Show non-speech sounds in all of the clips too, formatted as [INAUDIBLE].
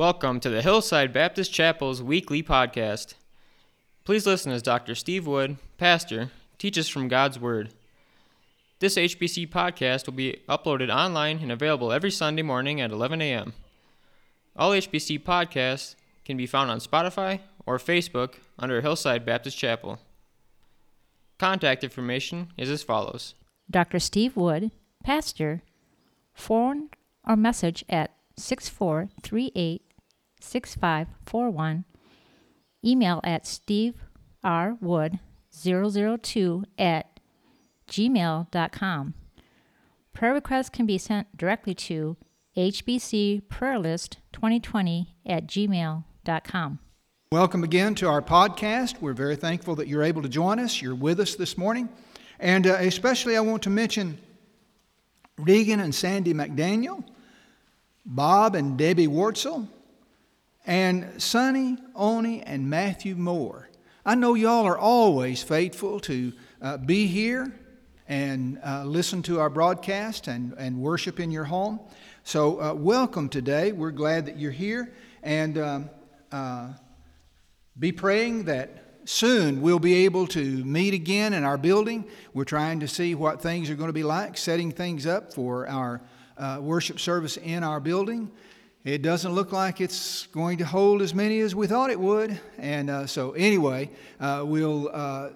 Welcome to the Hillside Baptist Chapel's weekly podcast. Please listen as Dr. Steve Wood, pastor, teaches from God's Word. This HBC podcast will be uploaded online and available every Sunday morning at 11 a.m. All HBC podcasts can be found on Spotify or Facebook under Hillside Baptist Chapel. Contact information is as follows Dr. Steve Wood, pastor, phone or message at 6438 6541, email at steverwood002 at gmail.com. Prayer requests can be sent directly to hbcprayerlist2020 at gmail.com. Welcome again to our podcast. We're very thankful that you're able to join us. You're with us this morning. And uh, especially, I want to mention Regan and Sandy McDaniel, Bob and Debbie Wartzel, and Sonny, Oni, and Matthew Moore. I know y'all are always faithful to uh, be here and uh, listen to our broadcast and, and worship in your home. So, uh, welcome today. We're glad that you're here. And um, uh, be praying that soon we'll be able to meet again in our building. We're trying to see what things are going to be like, setting things up for our uh, worship service in our building. It doesn't look like it's going to hold as many as we thought it would. And uh, so, anyway, uh, we'll uh,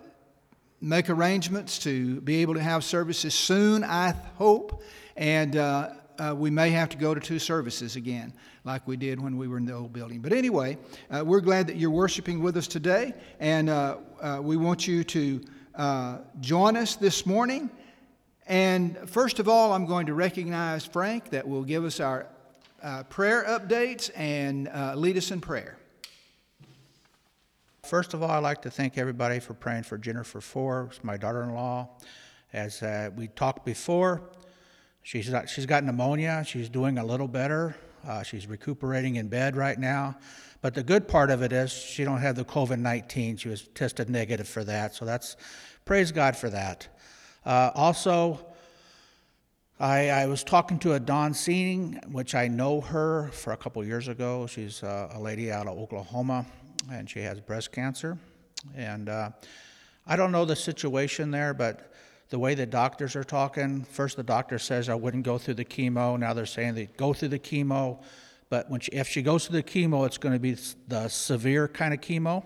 make arrangements to be able to have services soon, I hope. And uh, uh, we may have to go to two services again, like we did when we were in the old building. But anyway, uh, we're glad that you're worshiping with us today, and we want you to join us this morning. And first of all, I'm going to recognize Frank that will give us our uh, prayer updates and lead us in prayer. First of all, I'd like to thank everybody for praying for Jennifer Forbes, my daughter in law. As we talked before, She's, got, she's got pneumonia. She's doing a little better. Uh, she's recuperating in bed right now. But the good part of it is she don't have the COVID-19. She was tested negative for that. So that's praise God for that. Uh, also, I, I, was talking to a Dawn Seating, which I know her for a couple years ago. She's uh, a lady out of Oklahoma, and she has breast cancer. And uh, I don't know the situation there, but the way the doctors are talking. First, the doctor says I wouldn't go through the chemo. Now they're saying they go through the chemo, but when she, if she goes through the chemo, it's going to be the severe kind of chemo.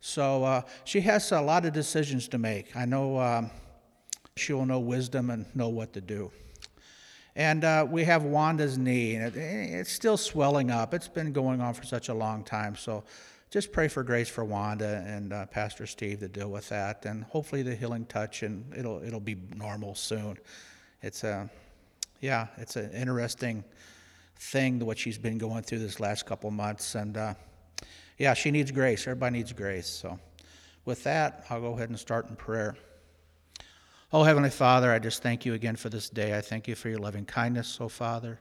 So uh, she has a lot of decisions to make. I know um, she will know wisdom and know what to do. And uh, we have Wanda's knee, and it, it's still swelling up. It's been going on for such a long time. So just pray for grace for Wanda and uh, Pastor Steve to deal with that, and hopefully the healing touch, and it'll it'll be normal soon. It's a, yeah, it's an interesting thing what she's been going through this last couple months, and uh, yeah, she needs grace. Everybody needs grace. So, with that, I'll go ahead and start in prayer. Oh, Heavenly Father, I just thank you again for this day. I thank you for your loving kindness, oh Father.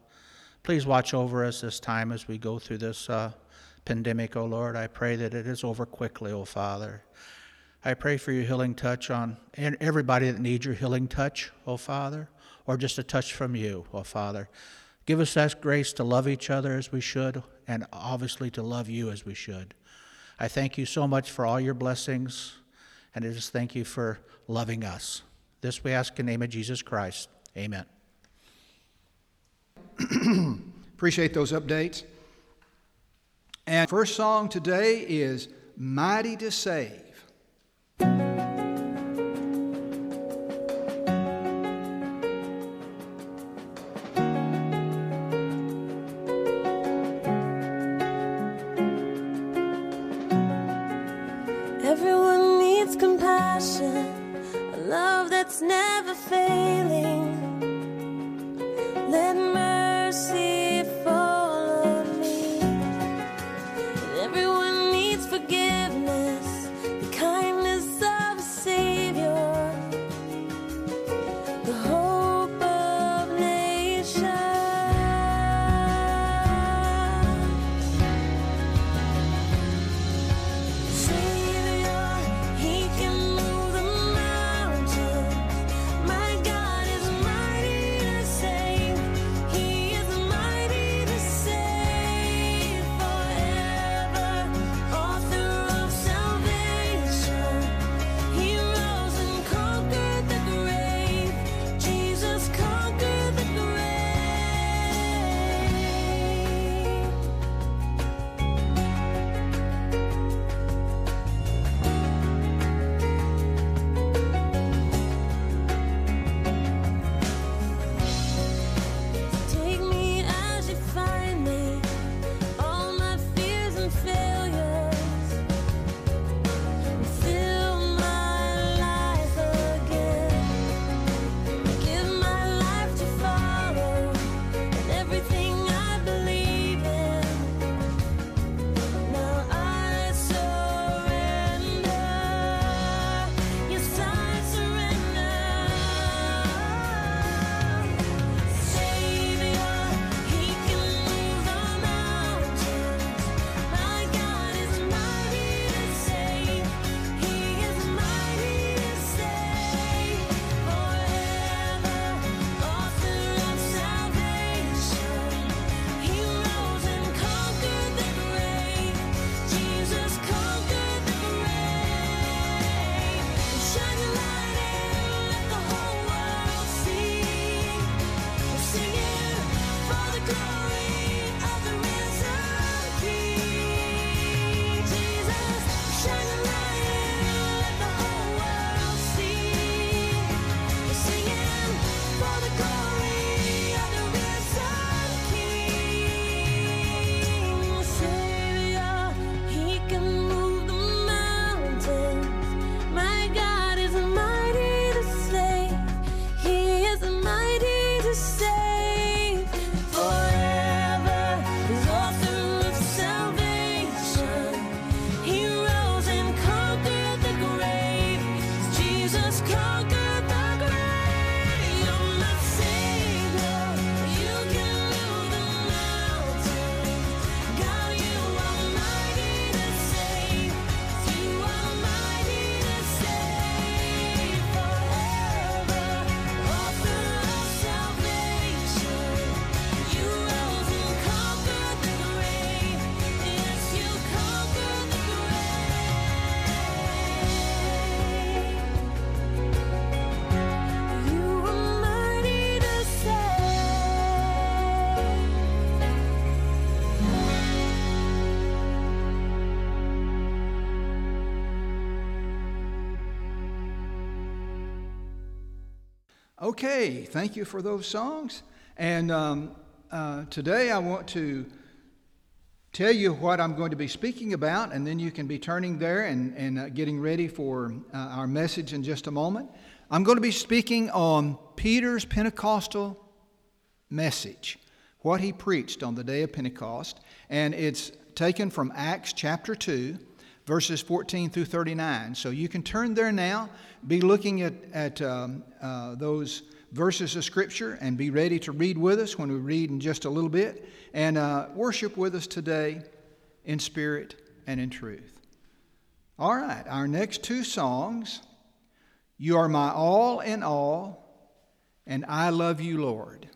Please watch over us this time as we go through this. Uh, pandemic, oh Lord. I pray that it is over quickly, oh Father. I pray for your healing touch on everybody that needs your healing touch, oh Father, or just a touch from you, O Father. Give us that grace to love each other as we should, and obviously to love you as we should. I thank you so much for all your blessings, and I just thank you for loving us. This we ask in the name of Jesus Christ. Amen. [CLEARS THROAT] Appreciate those updates. And first song today is Mighty to Save. Let Okay, thank you for those songs. And um, uh, today I want to tell you what I'm going to be speaking about, and then you can be turning there and, and uh, getting ready for uh, our message in just a moment. I'm going to be speaking on Peter's Pentecostal message, what he preached on the day of Pentecost, and it's taken from Acts chapter 2, verses 14 through 39. So you can turn there now, be looking at, at um, uh, those verses of Scripture, and be ready to read with us when we read in just a little bit, and uh, worship with us today in spirit and in truth. All right, our next two songs You Are My All in All, and I Love You, Lord.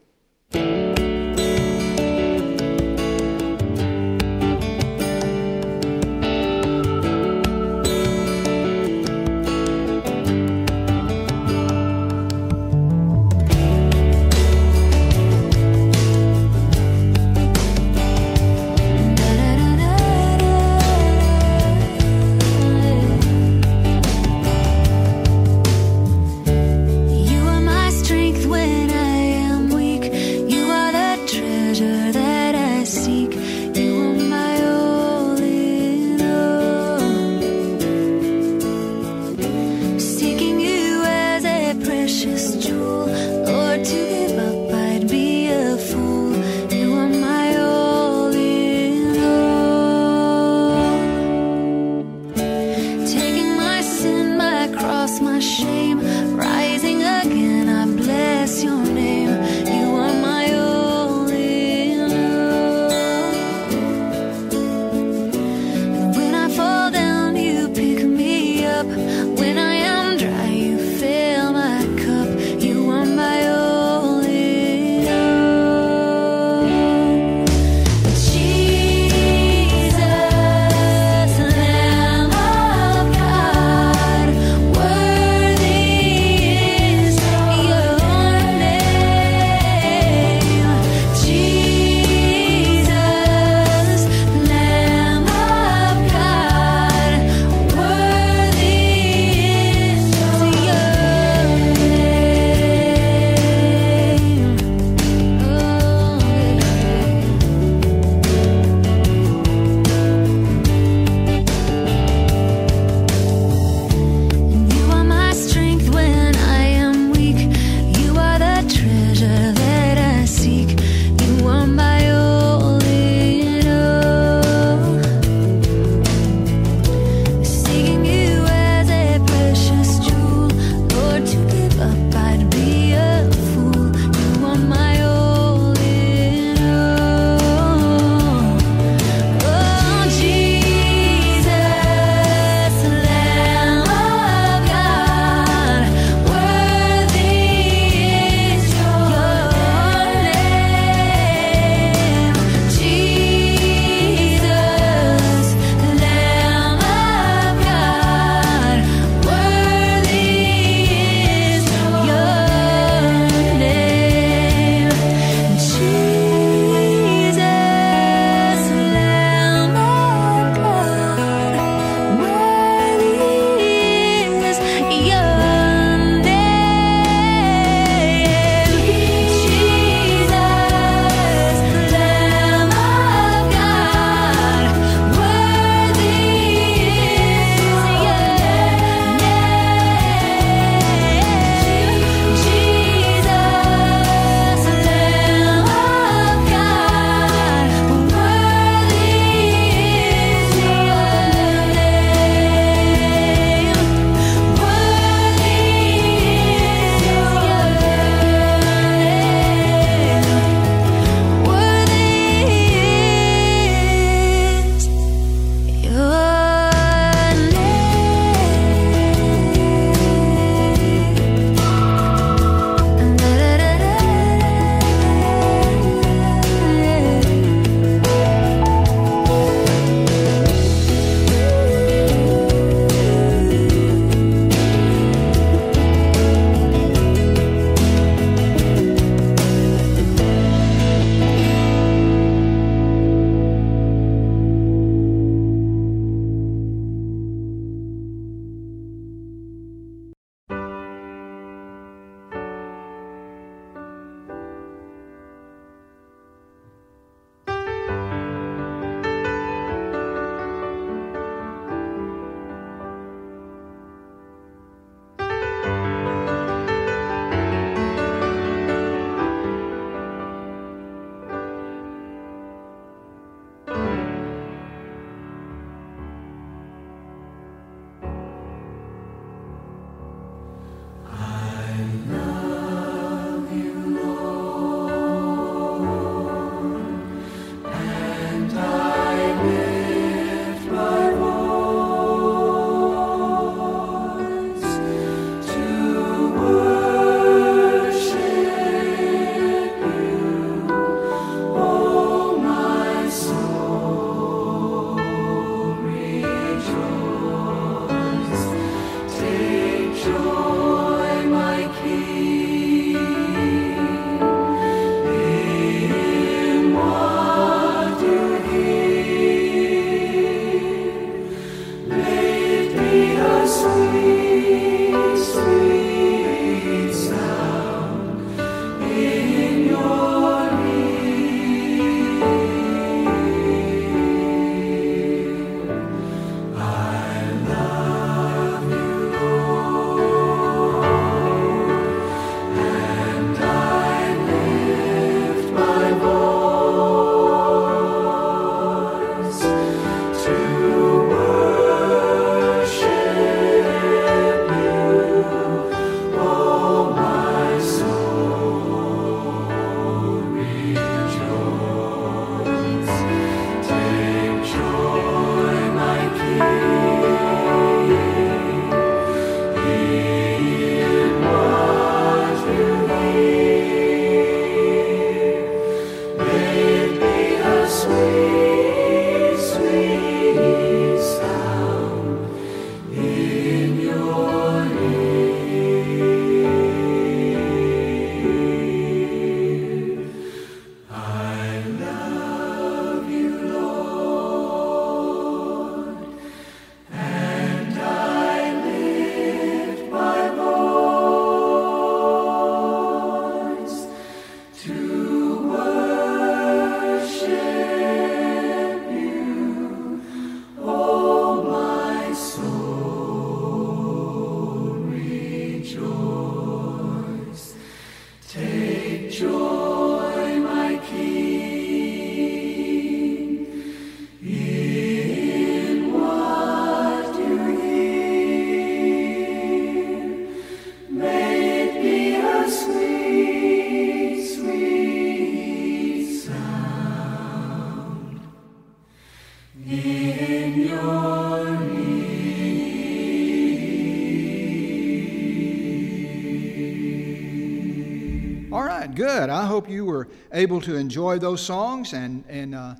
I hope you were able to enjoy those songs, and, and uh,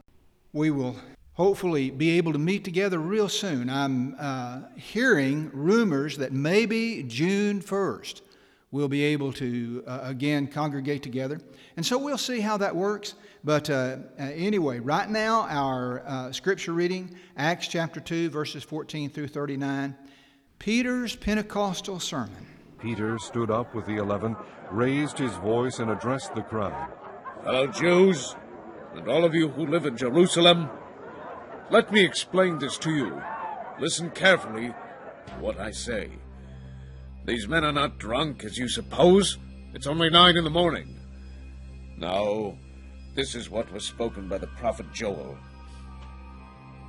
we will hopefully be able to meet together real soon. I'm uh, hearing rumors that maybe June 1st we'll be able to uh, again congregate together. And so we'll see how that works. But uh, uh, anyway, right now, our uh, scripture reading, Acts chapter 2, verses 14 through 39, Peter's Pentecostal sermon. Peter stood up with the eleven, raised his voice, and addressed the crowd. Fellow Jews, and all of you who live in Jerusalem, let me explain this to you. Listen carefully to what I say. These men are not drunk, as you suppose. It's only nine in the morning. No, this is what was spoken by the prophet Joel.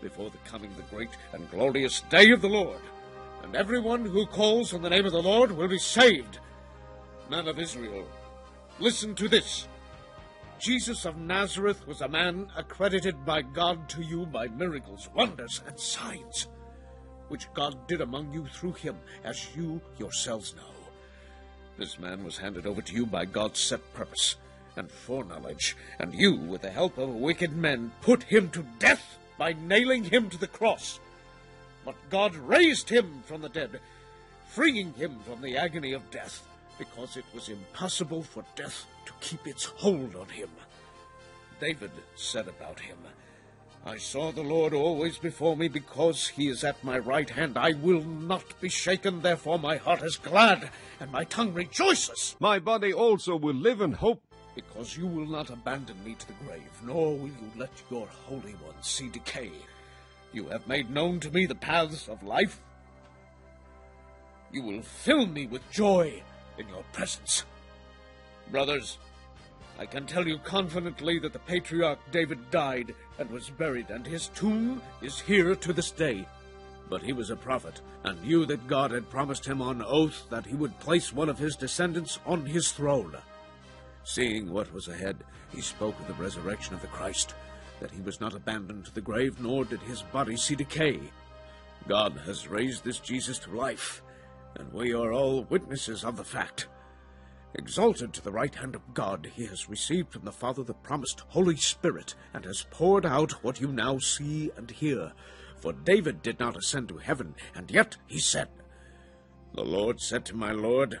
before the coming of the great and glorious day of the Lord. And everyone who calls on the name of the Lord will be saved. Men of Israel, listen to this. Jesus of Nazareth was a man accredited by God to you by miracles, wonders, and signs, which God did among you through him, as you yourselves know. This man was handed over to you by God's set purpose and foreknowledge, and you, with the help of wicked men, put him to death by nailing him to the cross. But God raised him from the dead, freeing him from the agony of death, because it was impossible for death to keep its hold on him. David said about him, I saw the Lord always before me because he is at my right hand. I will not be shaken, therefore my heart is glad, and my tongue rejoices. My body also will live in hope. Because you will not abandon me to the grave, nor will you let your Holy One see decay. You have made known to me the paths of life. You will fill me with joy in your presence. Brothers, I can tell you confidently that the patriarch David died and was buried, and his tomb is here to this day. But he was a prophet, and knew that God had promised him on oath that he would place one of his descendants on his throne. Seeing what was ahead, he spoke of the resurrection of the Christ, that he was not abandoned to the grave, nor did his body see decay. God has raised this Jesus to life, and we are all witnesses of the fact. Exalted to the right hand of God, he has received from the Father the promised Holy Spirit, and has poured out what you now see and hear. For David did not ascend to heaven, and yet he said, The Lord said to my Lord,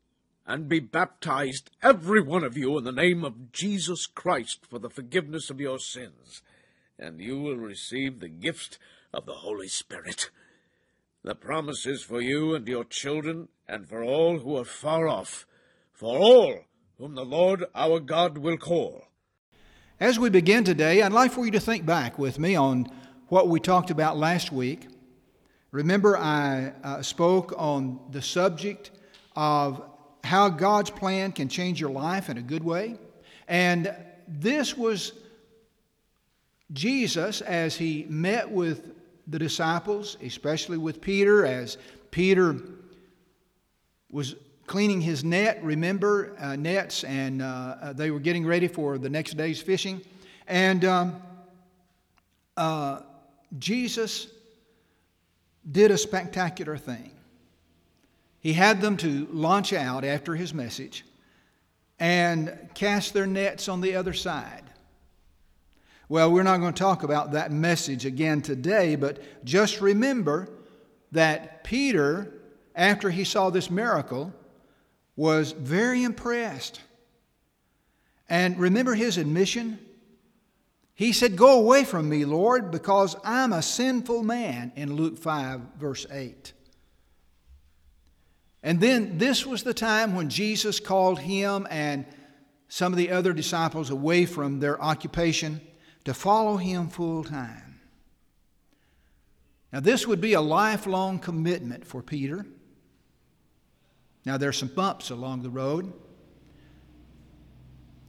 and be baptized, every one of you, in the name of Jesus Christ for the forgiveness of your sins, and you will receive the gift of the Holy Spirit. The promise is for you and your children, and for all who are far off, for all whom the Lord our God will call. As we begin today, I'd like for you to think back with me on what we talked about last week. Remember, I uh, spoke on the subject of how God's plan can change your life in a good way. And this was Jesus as he met with the disciples, especially with Peter, as Peter was cleaning his net, remember, uh, nets, and uh, uh, they were getting ready for the next day's fishing. And um, uh, Jesus did a spectacular thing. He had them to launch out after his message and cast their nets on the other side. Well, we're not going to talk about that message again today, but just remember that Peter, after he saw this miracle, was very impressed. And remember his admission? He said, Go away from me, Lord, because I'm a sinful man, in Luke 5, verse 8. And then this was the time when Jesus called him and some of the other disciples away from their occupation to follow him full time. Now, this would be a lifelong commitment for Peter. Now, there's some bumps along the road.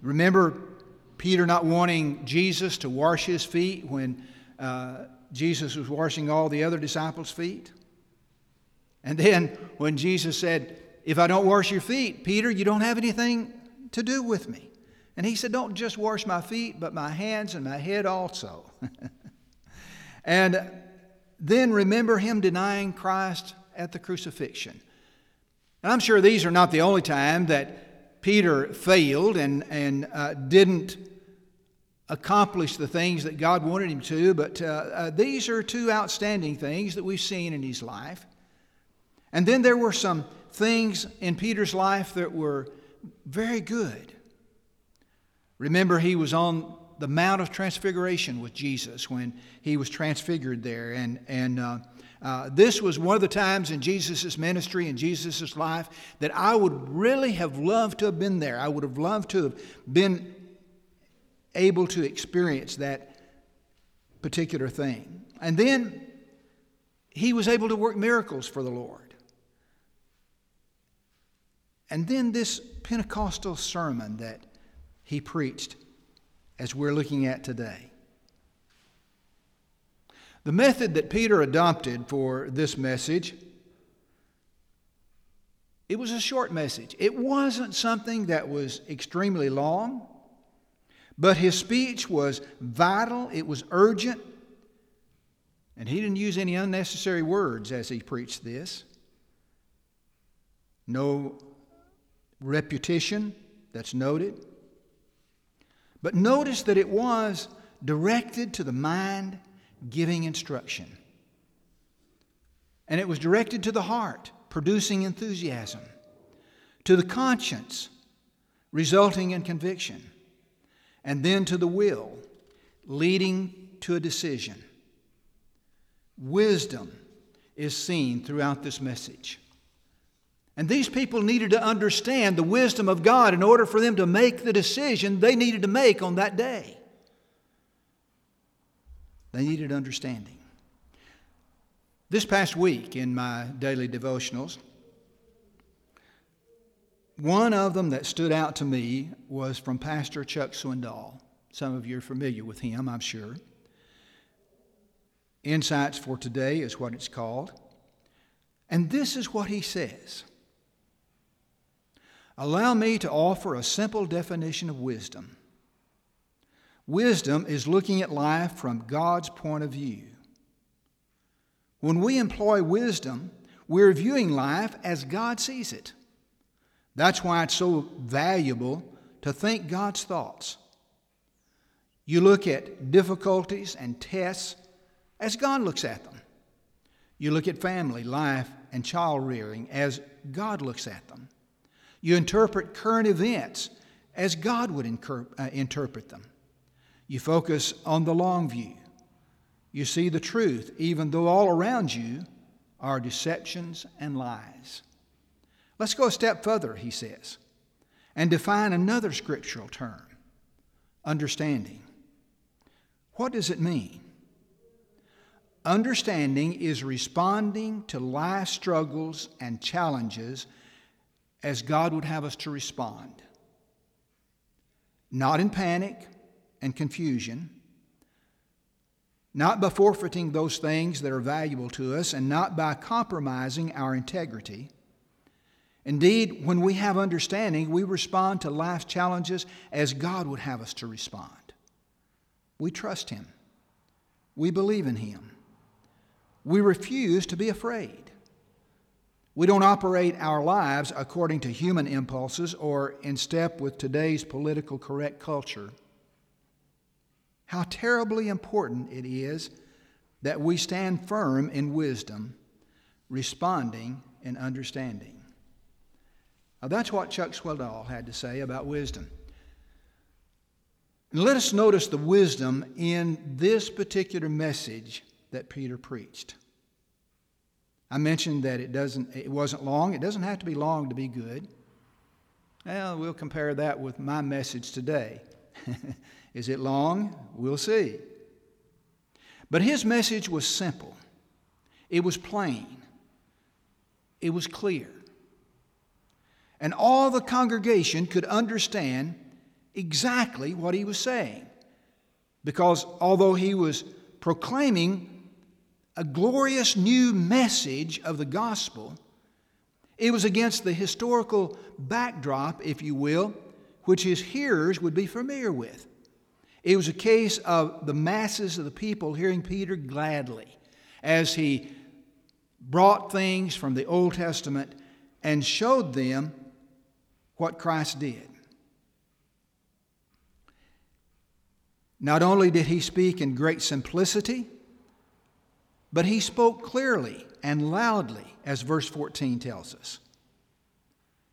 Remember Peter not wanting Jesus to wash his feet when uh, Jesus was washing all the other disciples' feet? And then when Jesus said, If I don't wash your feet, Peter, you don't have anything to do with me. And he said, Don't just wash my feet, but my hands and my head also. [LAUGHS] and then remember him denying Christ at the crucifixion. And I'm sure these are not the only time that Peter failed and, and uh, didn't accomplish the things that God wanted him to, but uh, uh, these are two outstanding things that we've seen in his life. And then there were some things in Peter's life that were very good. Remember, he was on the Mount of Transfiguration with Jesus when he was transfigured there. And, and uh, uh, this was one of the times in Jesus' ministry and Jesus' life that I would really have loved to have been there. I would have loved to have been able to experience that particular thing. And then he was able to work miracles for the Lord. And then this Pentecostal sermon that he preached, as we're looking at today. The method that Peter adopted for this message it was a short message. It wasn't something that was extremely long, but his speech was vital, it was urgent, and he didn't use any unnecessary words as he preached this. No repetition that's noted. But notice that it was directed to the mind, giving instruction. And it was directed to the heart, producing enthusiasm, to the conscience, resulting in conviction, and then to the will, leading to a decision. Wisdom is seen throughout this message. And these people needed to understand the wisdom of God in order for them to make the decision they needed to make on that day. They needed understanding. This past week in my daily devotionals, one of them that stood out to me was from Pastor Chuck Swindoll. Some of you are familiar with him, I'm sure. Insights for Today is what it's called. And this is what he says. Allow me to offer a simple definition of wisdom. Wisdom is looking at life from God's point of view. When we employ wisdom, we're viewing life as God sees it. That's why it's so valuable to think God's thoughts. You look at difficulties and tests as God looks at them. You look at family, life, and child rearing as God looks at them. You interpret current events as God would incur, uh, interpret them. You focus on the long view. You see the truth, even though all around you are deceptions and lies. Let's go a step further, he says, and define another scriptural term understanding. What does it mean? Understanding is responding to life struggles and challenges as God would have us to respond. Not in panic and confusion, not by forfeiting those things that are valuable to us, and not by compromising our integrity. Indeed, when we have understanding, we respond to life's challenges as God would have us to respond. We trust Him. We believe in Him. We refuse to be afraid. We don't operate our lives according to human impulses or in step with today's political correct culture. How terribly important it is that we stand firm in wisdom, responding in understanding. Now, that's what Chuck Swindoll had to say about wisdom. And let us notice the wisdom in this particular message that Peter preached. I mentioned that it doesn't it wasn't long. It doesn't have to be long to be good. Well, we'll compare that with my message today. [LAUGHS] Is it long? We'll see. But his message was simple. It was plain. It was clear. And all the congregation could understand exactly what he was saying. Because although he was proclaiming a glorious new message of the gospel, it was against the historical backdrop, if you will, which his hearers would be familiar with. It was a case of the masses of the people hearing Peter gladly as he brought things from the Old Testament and showed them what Christ did. Not only did he speak in great simplicity, but he spoke clearly and loudly, as verse 14 tells us.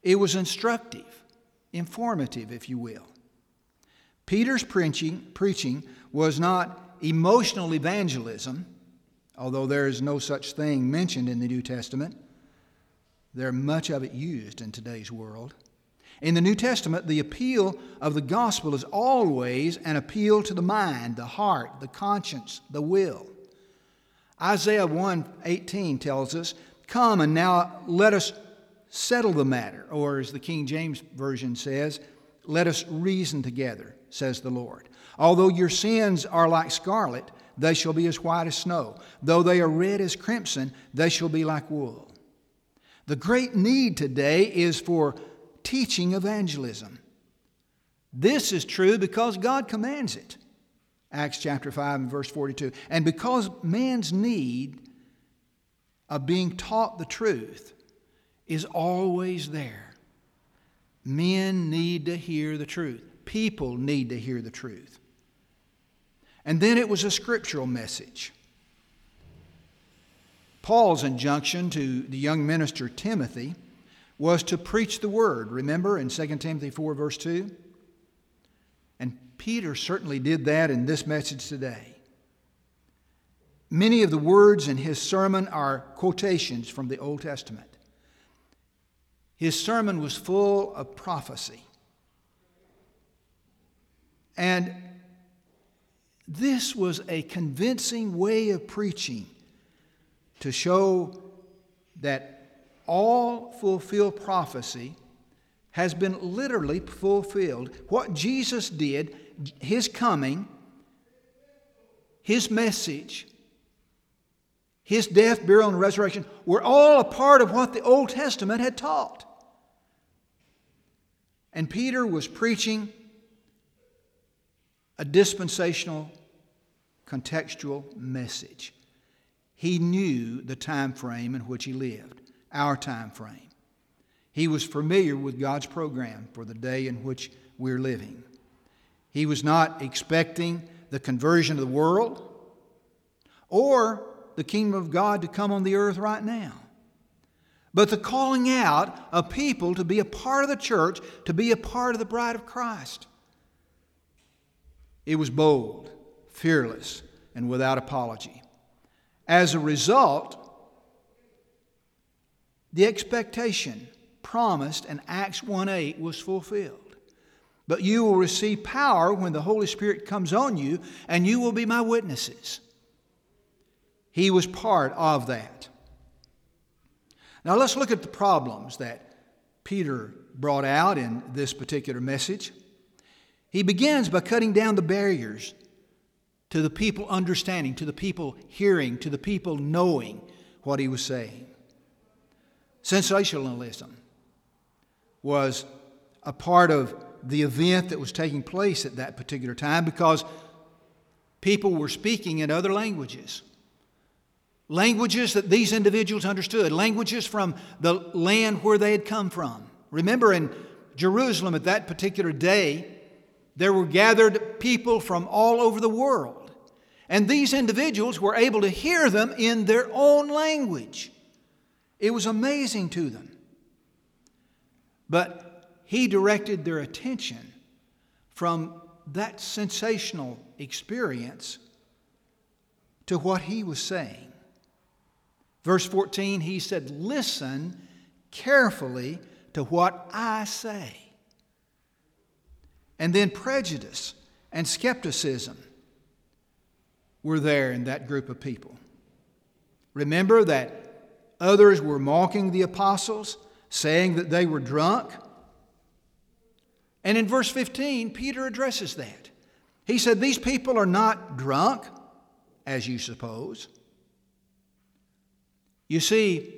It was instructive, informative, if you will. Peter's preaching, preaching was not emotional evangelism, although there is no such thing mentioned in the New Testament. There's much of it used in today's world. In the New Testament, the appeal of the gospel is always an appeal to the mind, the heart, the conscience, the will. Isaiah 1:18 tells us, "Come and now let us settle the matter," or as the King James version says, "Let us reason together," says the Lord. Although your sins are like scarlet, they shall be as white as snow. Though they are red as crimson, they shall be like wool. The great need today is for teaching evangelism. This is true because God commands it. Acts chapter 5 and verse 42. And because man's need of being taught the truth is always there, men need to hear the truth. People need to hear the truth. And then it was a scriptural message. Paul's injunction to the young minister Timothy was to preach the word. Remember in 2 Timothy 4, verse 2? Peter certainly did that in this message today. Many of the words in his sermon are quotations from the Old Testament. His sermon was full of prophecy. And this was a convincing way of preaching to show that all fulfilled prophecy has been literally fulfilled. What Jesus did, his coming, his message, his death, burial, and resurrection were all a part of what the Old Testament had taught. And Peter was preaching a dispensational, contextual message. He knew the time frame in which he lived, our time frame. He was familiar with God's program for the day in which we're living. He was not expecting the conversion of the world or the kingdom of God to come on the earth right now, but the calling out of people to be a part of the church, to be a part of the bride of Christ. It was bold, fearless, and without apology. As a result, the expectation promised in Acts 1 8 was fulfilled. But you will receive power when the Holy Spirit comes on you, and you will be my witnesses. He was part of that. Now let's look at the problems that Peter brought out in this particular message. He begins by cutting down the barriers to the people understanding, to the people hearing, to the people knowing what he was saying. Sensationalism was a part of the event that was taking place at that particular time because people were speaking in other languages. Languages that these individuals understood, languages from the land where they had come from. Remember, in Jerusalem at that particular day, there were gathered people from all over the world. And these individuals were able to hear them in their own language. It was amazing to them. But he directed their attention from that sensational experience to what he was saying. Verse 14, he said, Listen carefully to what I say. And then prejudice and skepticism were there in that group of people. Remember that others were mocking the apostles, saying that they were drunk. And in verse 15, Peter addresses that. He said, These people are not drunk, as you suppose. You see,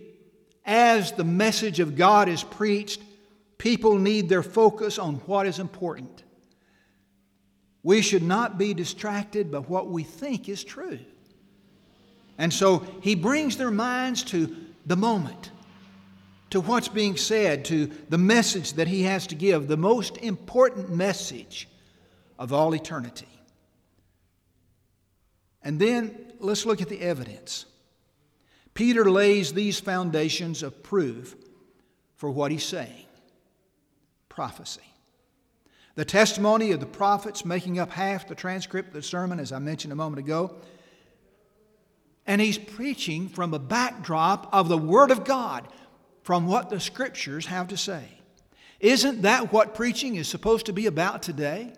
as the message of God is preached, people need their focus on what is important. We should not be distracted by what we think is true. And so he brings their minds to the moment, to what's being said, to the message that he has to give, the most important message of all eternity. And then let's look at the evidence. Peter lays these foundations of proof for what he's saying prophecy. The testimony of the prophets making up half the transcript of the sermon, as I mentioned a moment ago. And he's preaching from a backdrop of the Word of God, from what the Scriptures have to say. Isn't that what preaching is supposed to be about today?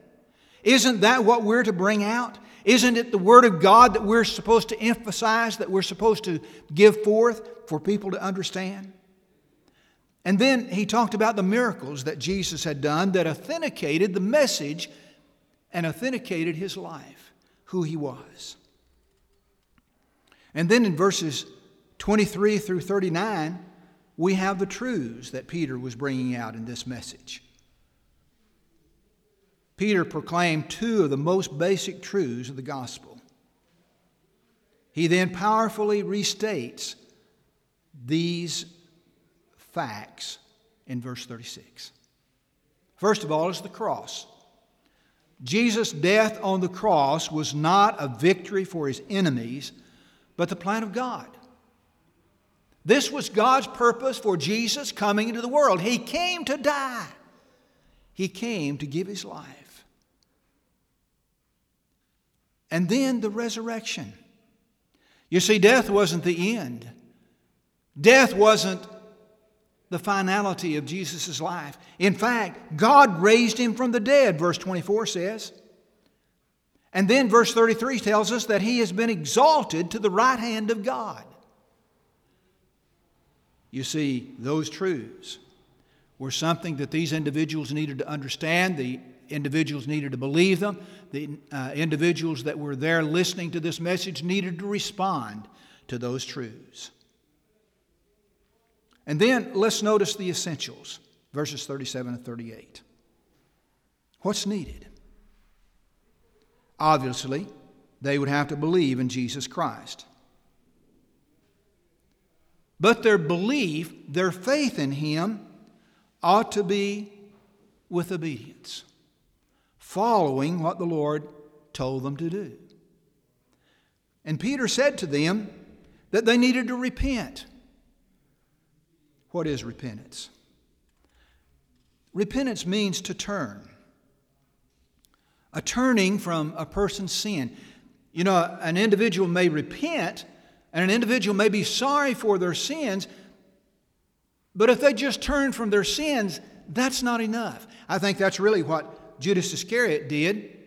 Isn't that what we're to bring out? Isn't it the Word of God that we're supposed to emphasize, that we're supposed to give forth for people to understand? And then he talked about the miracles that Jesus had done that authenticated the message and authenticated his life, who he was. And then in verses 23 through 39, we have the truths that Peter was bringing out in this message. Peter proclaimed two of the most basic truths of the gospel. He then powerfully restates these facts in verse 36. First of all, is the cross. Jesus' death on the cross was not a victory for his enemies, but the plan of God. This was God's purpose for Jesus coming into the world. He came to die, He came to give His life. And then the resurrection. You see, death wasn't the end, death wasn't the finality of Jesus' life. In fact, God raised him from the dead, verse 24 says. And then verse 33 tells us that he has been exalted to the right hand of God. You see, those truths were something that these individuals needed to understand. The individuals needed to believe them. The uh, individuals that were there listening to this message needed to respond to those truths. And then let's notice the essentials, verses 37 and 38. What's needed? Obviously, they would have to believe in Jesus Christ. But their belief, their faith in Him, ought to be with obedience, following what the Lord told them to do. And Peter said to them that they needed to repent. What is repentance? Repentance means to turn, a turning from a person's sin. You know, an individual may repent and an individual may be sorry for their sins, but if they just turn from their sins, that's not enough. I think that's really what Judas Iscariot did,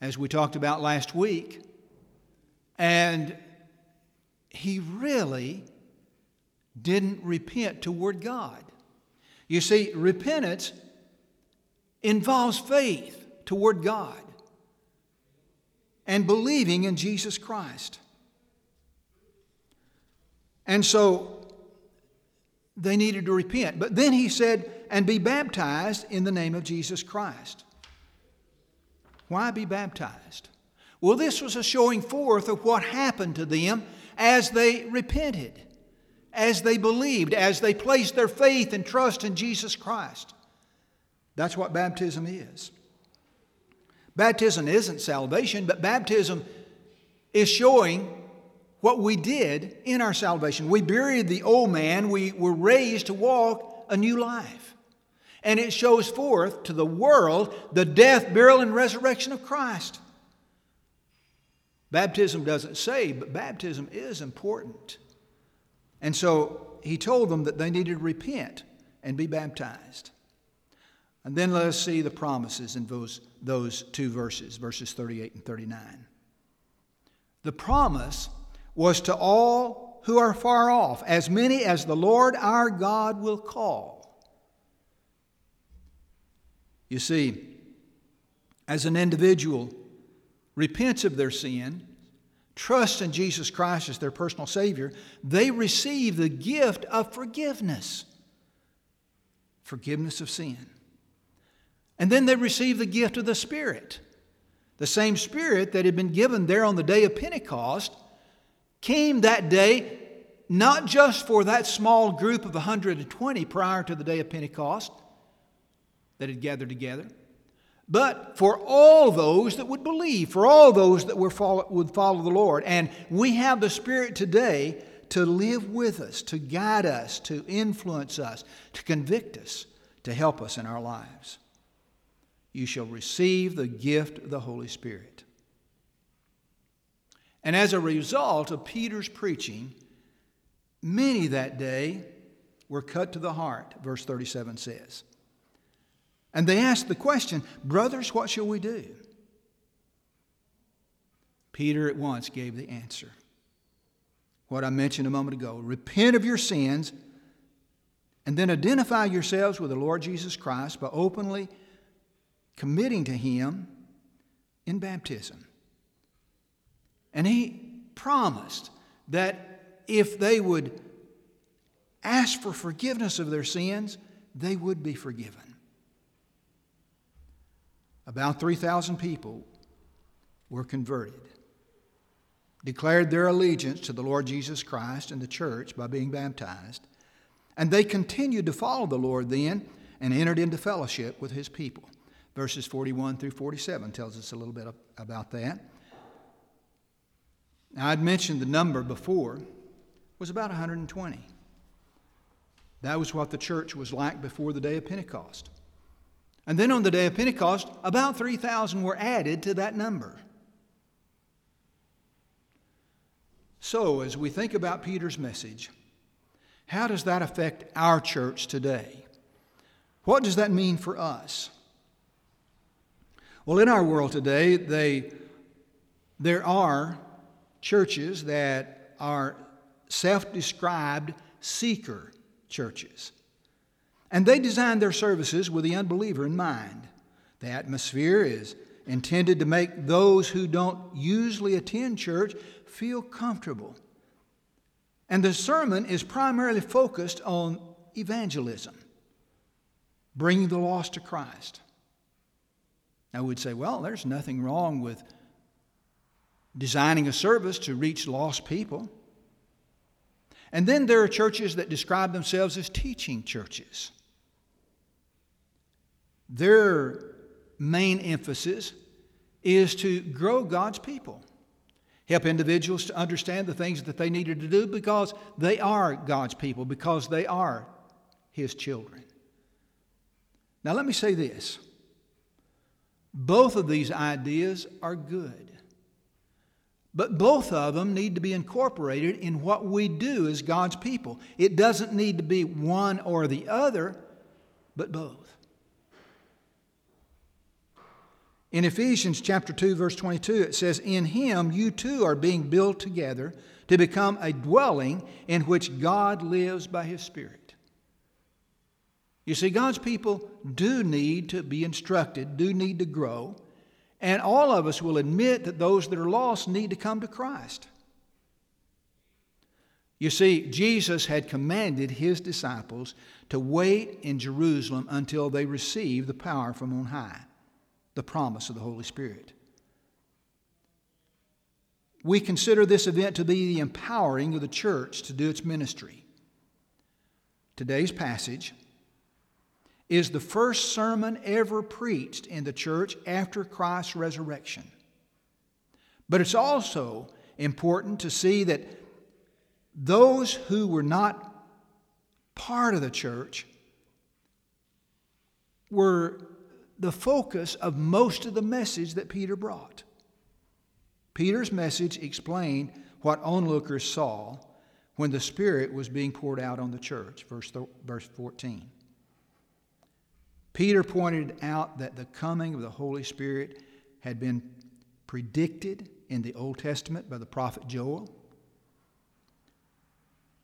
as we talked about last week. And he really didn't repent toward God. You see, repentance involves faith toward God and believing in Jesus Christ. And so they needed to repent. But then he said, and be baptized in the name of Jesus Christ. Why be baptized? Well, this was a showing forth of what happened to them as they repented as they believed, as they placed their faith and trust in Jesus Christ. That's what baptism is. Baptism isn't salvation, but baptism is showing what we did in our salvation. We buried the old man, we were raised to walk a new life. And it shows forth to the world the death, burial, and resurrection of Christ. Baptism doesn't save, but baptism is important. And so he told them that they needed to repent and be baptized. And then let us see the promises in those, those two verses, verses 38 and 39. The promise was to all who are far off, as many as the Lord our God will call. You see, as an individual repents of their sin, trusts in Jesus Christ as their personal Savior, they receive the gift of forgiveness. Forgiveness of sin. And then they receive the gift of the Spirit. The same Spirit that had been given there on the day of Pentecost came that day not just for that small group of 120 prior to the day of Pentecost that had gathered together, but for all those that would believe, for all those that follow, would follow the Lord. And we have the Spirit today to live with us, to guide us, to influence us, to convict us, to help us in our lives. You shall receive the gift of the Holy Spirit. And as a result of Peter's preaching, many that day were cut to the heart, verse 37 says. And they asked the question, Brothers, what shall we do? Peter at once gave the answer. What I mentioned a moment ago repent of your sins and then identify yourselves with the Lord Jesus Christ by openly committing to Him in baptism. And he promised that if they would ask for forgiveness of their sins, they would be forgiven. About 3,000 people were converted, declared their allegiance to the Lord Jesus Christ and the church by being baptized, and they continued to follow the Lord then and entered into fellowship with his people. Verses 41 through 47 tells us a little bit about that. Now, I'd mentioned the number before was about 120. That was what the church was like before the day of Pentecost. And then on the day of Pentecost, about 3,000 were added to that number. So, as we think about Peter's message, how does that affect our church today? What does that mean for us? Well, in our world today, they, there are churches that are self described seeker churches. And they design their services with the unbeliever in mind. The atmosphere is intended to make those who don't usually attend church feel comfortable. And the sermon is primarily focused on evangelism, bringing the lost to Christ. Now, we'd say, well, there's nothing wrong with designing a service to reach lost people. And then there are churches that describe themselves as teaching churches. Their main emphasis is to grow God's people, help individuals to understand the things that they needed to do because they are God's people, because they are His children. Now, let me say this both of these ideas are good. But both of them need to be incorporated in what we do as God's people. It doesn't need to be one or the other, but both. In Ephesians chapter 2 verse 22 it says in him you too are being built together to become a dwelling in which God lives by his spirit. You see God's people do need to be instructed, do need to grow, and all of us will admit that those that are lost need to come to Christ. You see, Jesus had commanded his disciples to wait in Jerusalem until they received the power from on high the promise of the Holy Spirit. We consider this event to be the empowering of the church to do its ministry. Today's passage is the first sermon ever preached in the church after Christ's resurrection. But it's also important to see that those who were not part of the church were the focus of most of the message that Peter brought. Peter's message explained what onlookers saw when the Spirit was being poured out on the church, verse, verse 14. Peter pointed out that the coming of the Holy Spirit had been predicted in the Old Testament by the prophet Joel.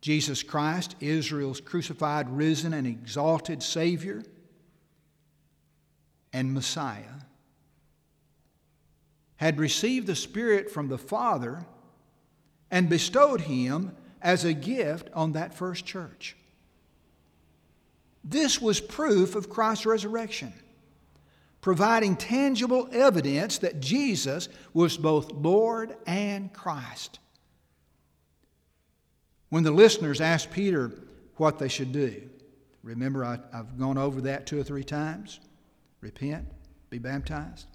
Jesus Christ, Israel's crucified, risen, and exalted Savior and Messiah, had received the Spirit from the Father and bestowed him as a gift on that first church. This was proof of Christ's resurrection, providing tangible evidence that Jesus was both Lord and Christ. When the listeners asked Peter what they should do, remember I, have gone over that two or three times repent, be baptized.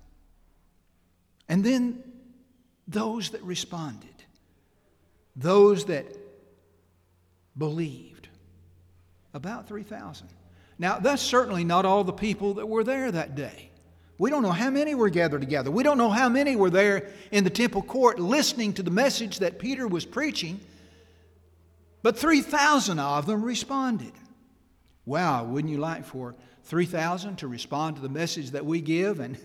And then those that responded, those that believed, about 3,000. Now, that's certainly not all the people that were there that day. We don't know how many were gathered together. We don't know how many were there in the temple court listening to the message that Peter was preaching. But 3,000 of them responded. Wow, wouldn't you like for 3,000 to respond to the message that we give and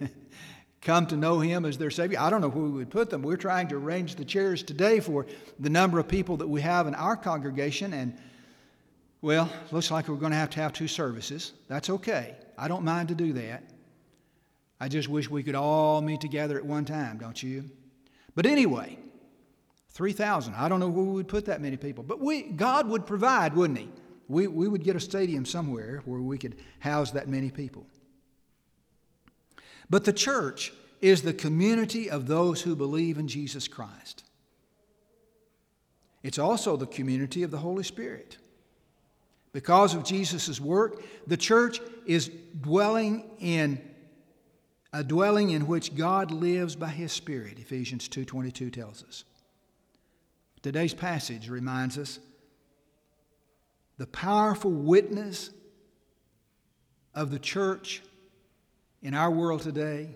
[LAUGHS] come to know Him as their Savior? I don't know where we would put them. We're trying to arrange the chairs today for the number of people that we have in our congregation, and well, looks like we're going to have to have two services. That's okay. I don't mind to do that. I just wish we could all meet together at one time, don't you? But anyway, 3,000. I don't know where we would put that many people. But we, God would provide, wouldn't He? We, we would get a stadium somewhere where we could house that many people. But the church is the community of those who believe in Jesus Christ. It's also the community of the Holy Spirit. Because of Jesus' work, the church is dwelling in a dwelling in which God lives by his spirit, Ephesians 2:22 tells us. Today's passage reminds us the powerful witness of the church in our world today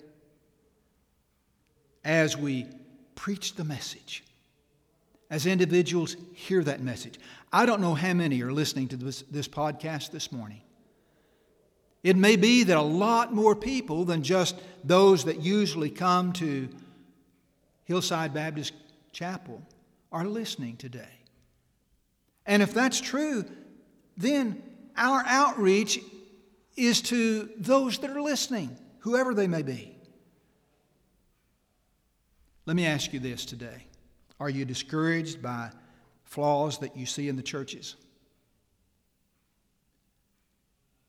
as we preach the message, as individuals hear that message. I don't know how many are listening to this, this podcast this morning. It may be that a lot more people than just those that usually come to Hillside Baptist Chapel are listening today. And if that's true, then our outreach is to those that are listening, whoever they may be. Let me ask you this today Are you discouraged by flaws that you see in the churches.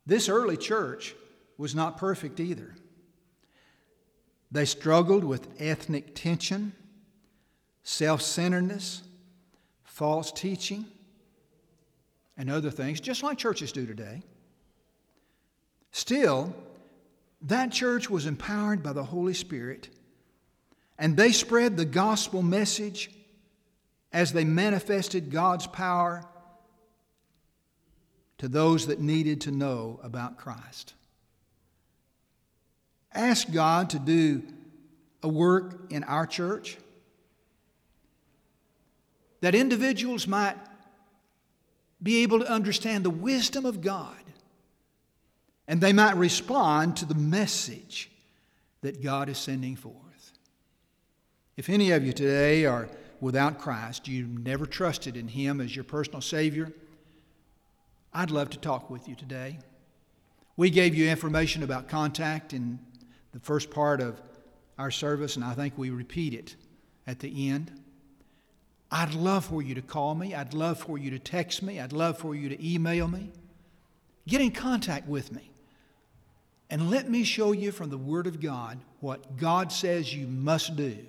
This early church was not perfect either. They struggled with ethnic tension, self centeredness, false teaching, and other things, just like churches do today. Still, that church was empowered by the Holy Spirit, and they spread the gospel message as they manifested God's power to those that needed to know about Christ. Ask God to do a work in our church that individuals might be able to understand the wisdom of God and they might respond to the message that God is sending forth. If any of you today are without Christ, you never trusted in Him as your personal Savior, I'd love to talk with you today. We gave you information about contact in the first part of our service, and I think we repeat it at the end. I'd love for you to call me. I'd love for you to text me. I'd love for you to email me. Get in contact with me. And let me show you from the Word of God what God says you must do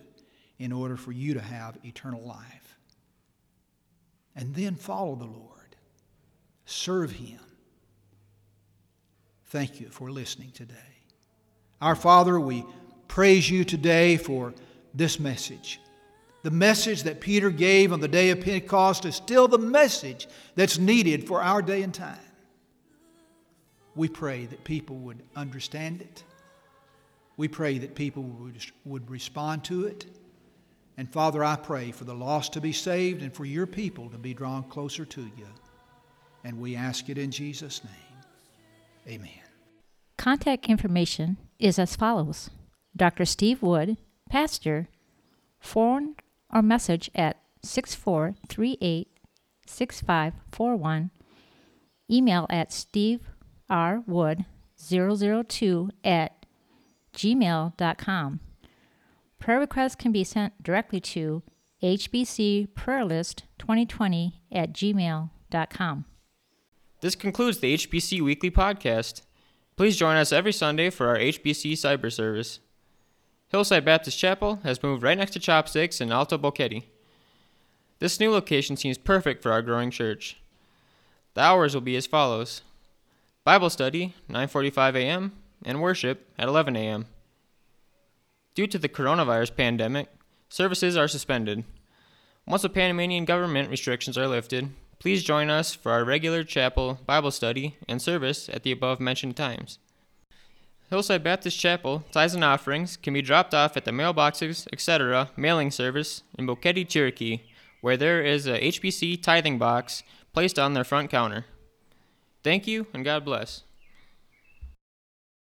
in order for you to have eternal life. And then follow the Lord, serve Him. Thank you for listening today. Our Father, we praise you today for this message. The message that Peter gave on the day of Pentecost is still the message that's needed for our day and time. We pray that people would understand it. We pray that people would, would respond to it. And Father, I pray for the lost to be saved and for your people to be drawn closer to you. And we ask it in Jesus' name. Amen. Contact information is as follows Dr. Steve Wood, Pastor, phone or message at 6438 6541, email at steverwood002 at gmail.com. Prayer requests can be sent directly to HBC Prayer List 2020 at gmail.com. This concludes the HBC Weekly Podcast. Please join us every Sunday for our HBC Cyber Service. Hillside Baptist Chapel has moved right next to Chopsticks in Alto Boquete. This new location seems perfect for our growing church. The hours will be as follows: Bible study 9:45 a.m. and worship at 11 a.m. Due to the coronavirus pandemic, services are suspended. Once the Panamanian government restrictions are lifted, please join us for our regular chapel Bible study and service at the above mentioned times. Hillside Baptist Chapel tithes and offerings can be dropped off at the mailboxes, etc. mailing service in Boquete, Chiriquí, where there is a HBC tithing box placed on their front counter. Thank you and God bless.